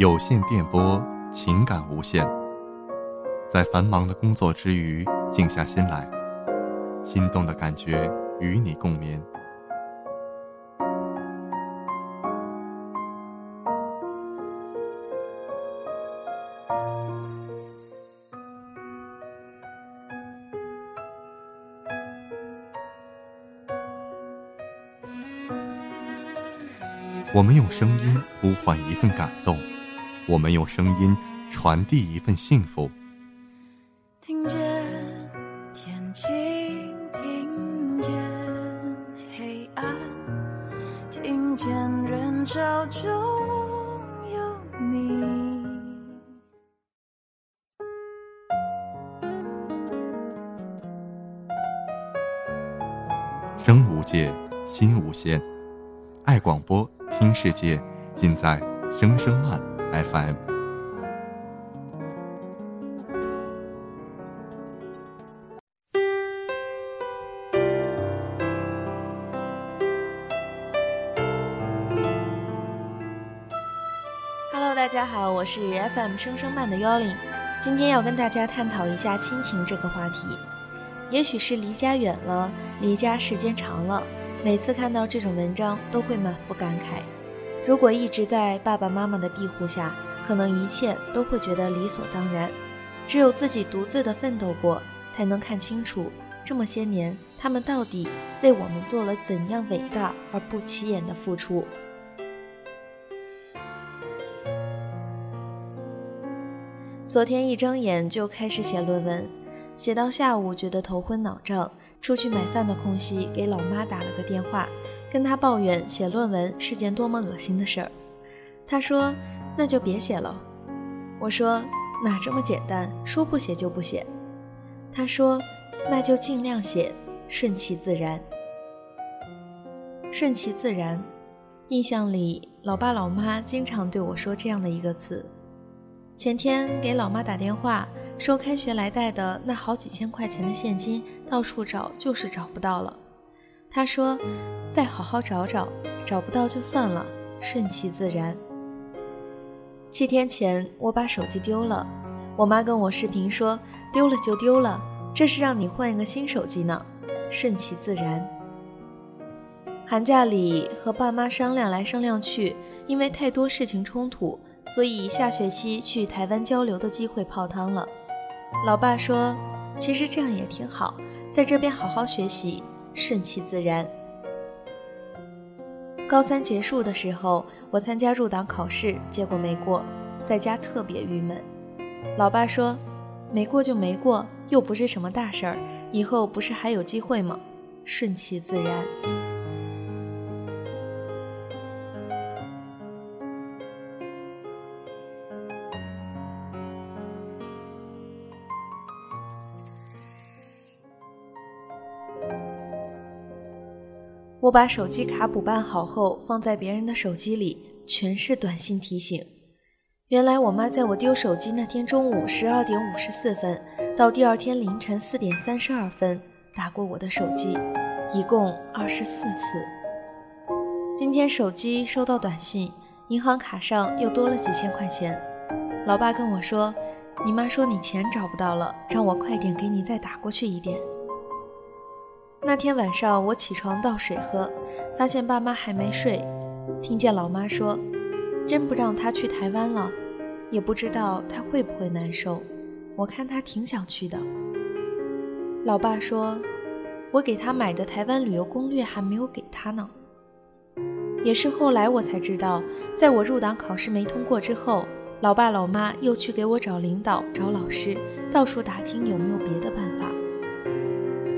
有线电波，情感无限。在繁忙的工作之余，静下心来，心动的感觉与你共眠。我们用声音呼唤一份感动，我们用声音传递一份幸福。听见天晴，听见黑暗，听见人潮中有你。声无界，心无限，爱广播。听世界，尽在声声慢 FM。Hello，大家好，我是 FM 声声慢的幺零，今天要跟大家探讨一下亲情这个话题。也许是离家远了，离家时间长了。每次看到这种文章，都会满腹感慨。如果一直在爸爸妈妈的庇护下，可能一切都会觉得理所当然。只有自己独自的奋斗过，才能看清楚这么些年他们到底为我们做了怎样伟大而不起眼的付出。昨天一睁眼就开始写论文，写到下午觉得头昏脑胀。出去买饭的空隙，给老妈打了个电话，跟他抱怨写论文是件多么恶心的事儿。他说：“那就别写了。”我说：“哪这么简单？说不写就不写。”他说：“那就尽量写，顺其自然。”顺其自然，印象里老爸老妈经常对我说这样的一个词。前天给老妈打电话。说开学来带的那好几千块钱的现金，到处找就是找不到了。他说：“再好好找找，找不到就算了，顺其自然。”七天前我把手机丢了，我妈跟我视频说：“丢了就丢了，这是让你换一个新手机呢，顺其自然。”寒假里和爸妈商量来商量去，因为太多事情冲突，所以下学期去台湾交流的机会泡汤了。老爸说：“其实这样也挺好，在这边好好学习，顺其自然。”高三结束的时候，我参加入党考试，结果没过，在家特别郁闷。老爸说：“没过就没过，又不是什么大事儿，以后不是还有机会吗？顺其自然。”我把手机卡补办好后，放在别人的手机里，全是短信提醒。原来我妈在我丢手机那天中午十二点五十四分到第二天凌晨四点三十二分打过我的手机，一共二十四次。今天手机收到短信，银行卡上又多了几千块钱。老爸跟我说：“你妈说你钱找不到了，让我快点给你再打过去一点。”那天晚上，我起床倒水喝，发现爸妈还没睡。听见老妈说：“真不让他去台湾了，也不知道他会不会难受。我看他挺想去的。”老爸说：“我给他买的台湾旅游攻略还没有给他呢。”也是后来我才知道，在我入党考试没通过之后，老爸老妈又去给我找领导、找老师，到处打听有没有别的办法。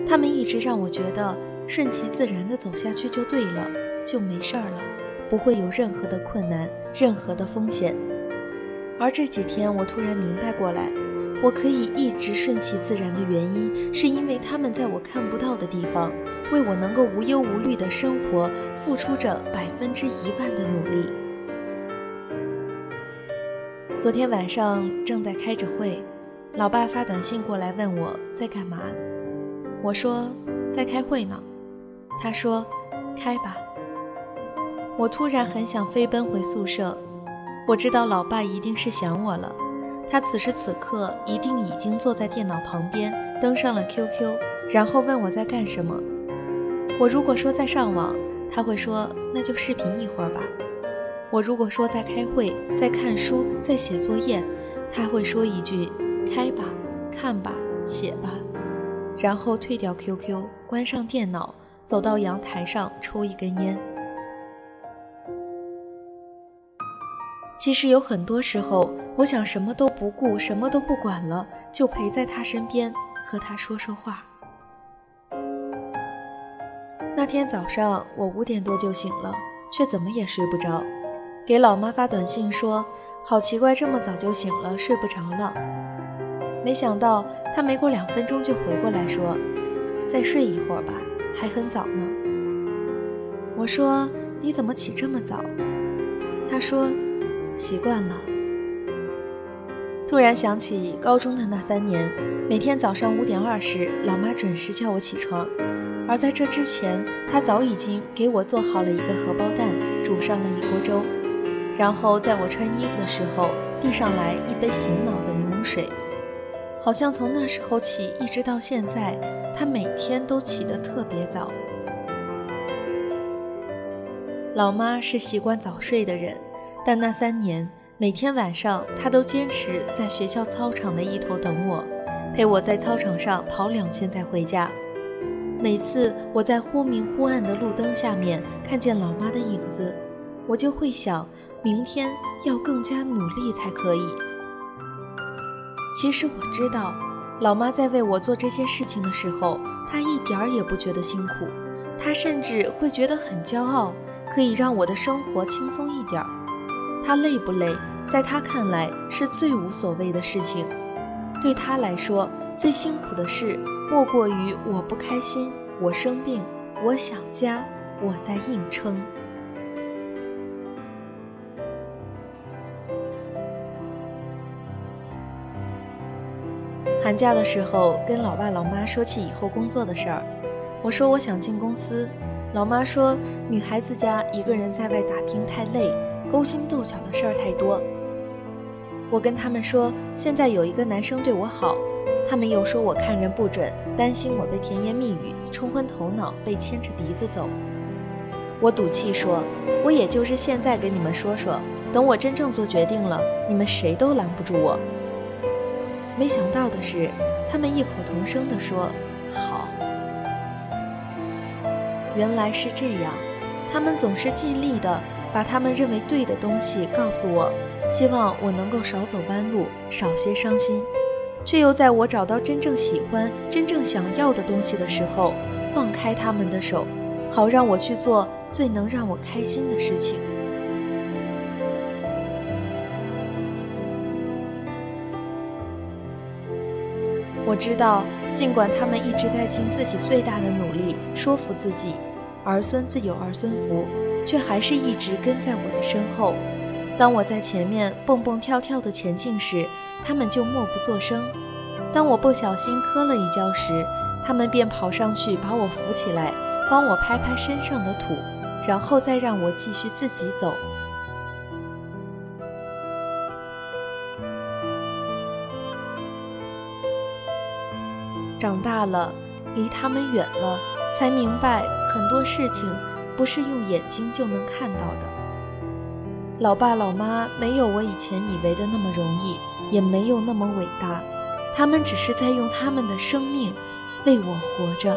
他们一直让我觉得顺其自然的走下去就对了，就没事儿了，不会有任何的困难，任何的风险。而这几天，我突然明白过来，我可以一直顺其自然的原因，是因为他们在我看不到的地方，为我能够无忧无虑的生活，付出着百分之一万的努力。昨天晚上正在开着会，老爸发短信过来问我在干嘛。我说在开会呢，他说开吧。我突然很想飞奔回宿舍，我知道老爸一定是想我了，他此时此刻一定已经坐在电脑旁边，登上了 QQ，然后问我在干什么。我如果说在上网，他会说那就视频一会儿吧。我如果说在开会、在看书、在写作业，他会说一句开吧、看吧、写吧，然后退掉 QQ，关上电脑，走到阳台上抽一根烟。其实有很多时候，我想什么都不顾，什么都不管了，就陪在他身边，和他说说话。那天早上，我五点多就醒了，却怎么也睡不着，给老妈发短信说：“好奇怪，这么早就醒了，睡不着了。”没想到他没过两分钟就回过来说：“再睡一会儿吧，还很早呢。”我说：“你怎么起这么早？”他说。习惯了。突然想起高中的那三年，每天早上五点二十，老妈准时叫我起床，而在这之前，她早已经给我做好了一个荷包蛋，煮上了一锅粥，然后在我穿衣服的时候递上来一杯醒脑的柠檬水。好像从那时候起，一直到现在，他每天都起得特别早。老妈是习惯早睡的人。但那三年，每天晚上，他都坚持在学校操场的一头等我，陪我在操场上跑两圈再回家。每次我在忽明忽暗的路灯下面看见老妈的影子，我就会想，明天要更加努力才可以。其实我知道，老妈在为我做这些事情的时候，她一点儿也不觉得辛苦，她甚至会觉得很骄傲，可以让我的生活轻松一点儿。他累不累，在她看来是最无所谓的事情。对她来说，最辛苦的事莫过于我不开心，我生病，我想家，我在硬撑。寒假的时候，跟老爸老妈说起以后工作的事儿，我说我想进公司，老妈说女孩子家一个人在外打拼太累。勾心斗角的事儿太多，我跟他们说现在有一个男生对我好，他们又说我看人不准，担心我被甜言蜜语冲昏头脑，被牵着鼻子走。我赌气说，我也就是现在跟你们说说，等我真正做决定了，你们谁都拦不住我。没想到的是，他们异口同声地说好。原来是这样，他们总是尽力的。把他们认为对的东西告诉我，希望我能够少走弯路，少些伤心，却又在我找到真正喜欢、真正想要的东西的时候，放开他们的手，好让我去做最能让我开心的事情。我知道，尽管他们一直在尽自己最大的努力说服自己，儿孙自有儿孙福。却还是一直跟在我的身后。当我在前面蹦蹦跳跳的前进时，他们就默不作声；当我不小心磕了一跤时，他们便跑上去把我扶起来，帮我拍拍身上的土，然后再让我继续自己走。长大了，离他们远了，才明白很多事情。不是用眼睛就能看到的。老爸老妈没有我以前以为的那么容易，也没有那么伟大，他们只是在用他们的生命为我活着。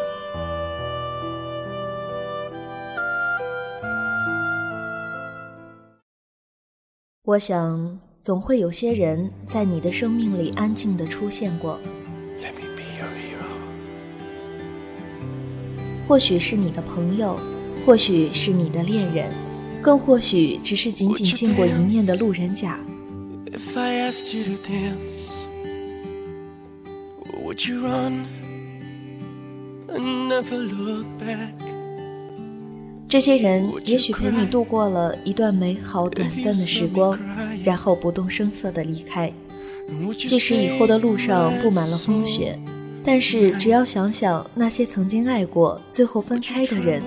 我想，总会有些人在你的生命里安静的出现过，或许是你的朋友。或许是你的恋人，更或许只是仅仅见过一面的路人甲。这些人也许陪你度过了一段美好短暂的时光，然后不动声色的离开。即使以后的路上布满了风雪，但是只要想想那些曾经爱过、最后分开的人。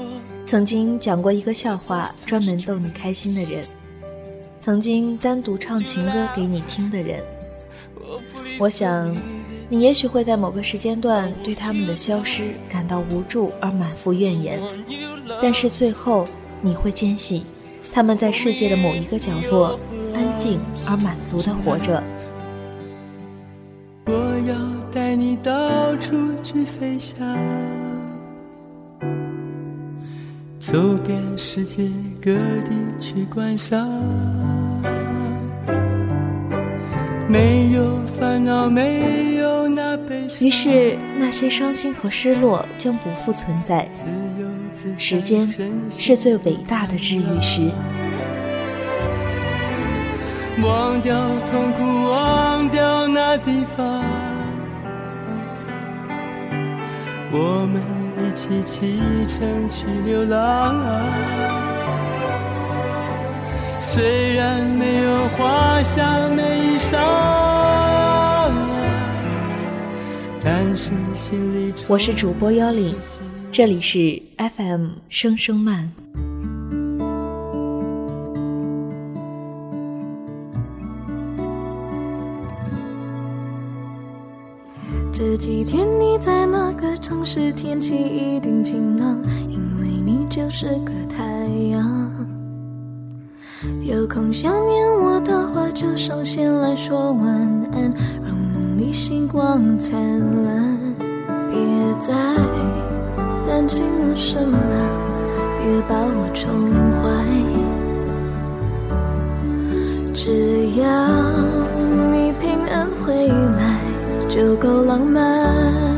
曾经讲过一个笑话，专门逗你开心的人，曾。经单独唱情歌给你听的人。我想，你也许会在某个时间段对他们的消失感到无助而满腹怨言，但是最后你会坚信，他们在世界的某一个角落安静而满足的活着。去飞翔，走遍世界各地去观赏。没有烦恼，没有那悲伤。于是，那些伤心和失落将不复存在。时间是最伟大的治愈师。忘掉痛苦，忘掉那地方，我们一起启程去流浪。虽然没有华厦美衣裳，但是心里我是主播幺零，这里是 FM 声声慢。这几天你在哪个城市？天气一定晴朗，因为你就是个太阳。有空想念我的话，就上线来说晚安，让梦里星光灿烂。别再担心我什么了，别把我宠坏，只要你平安回来，就够浪漫。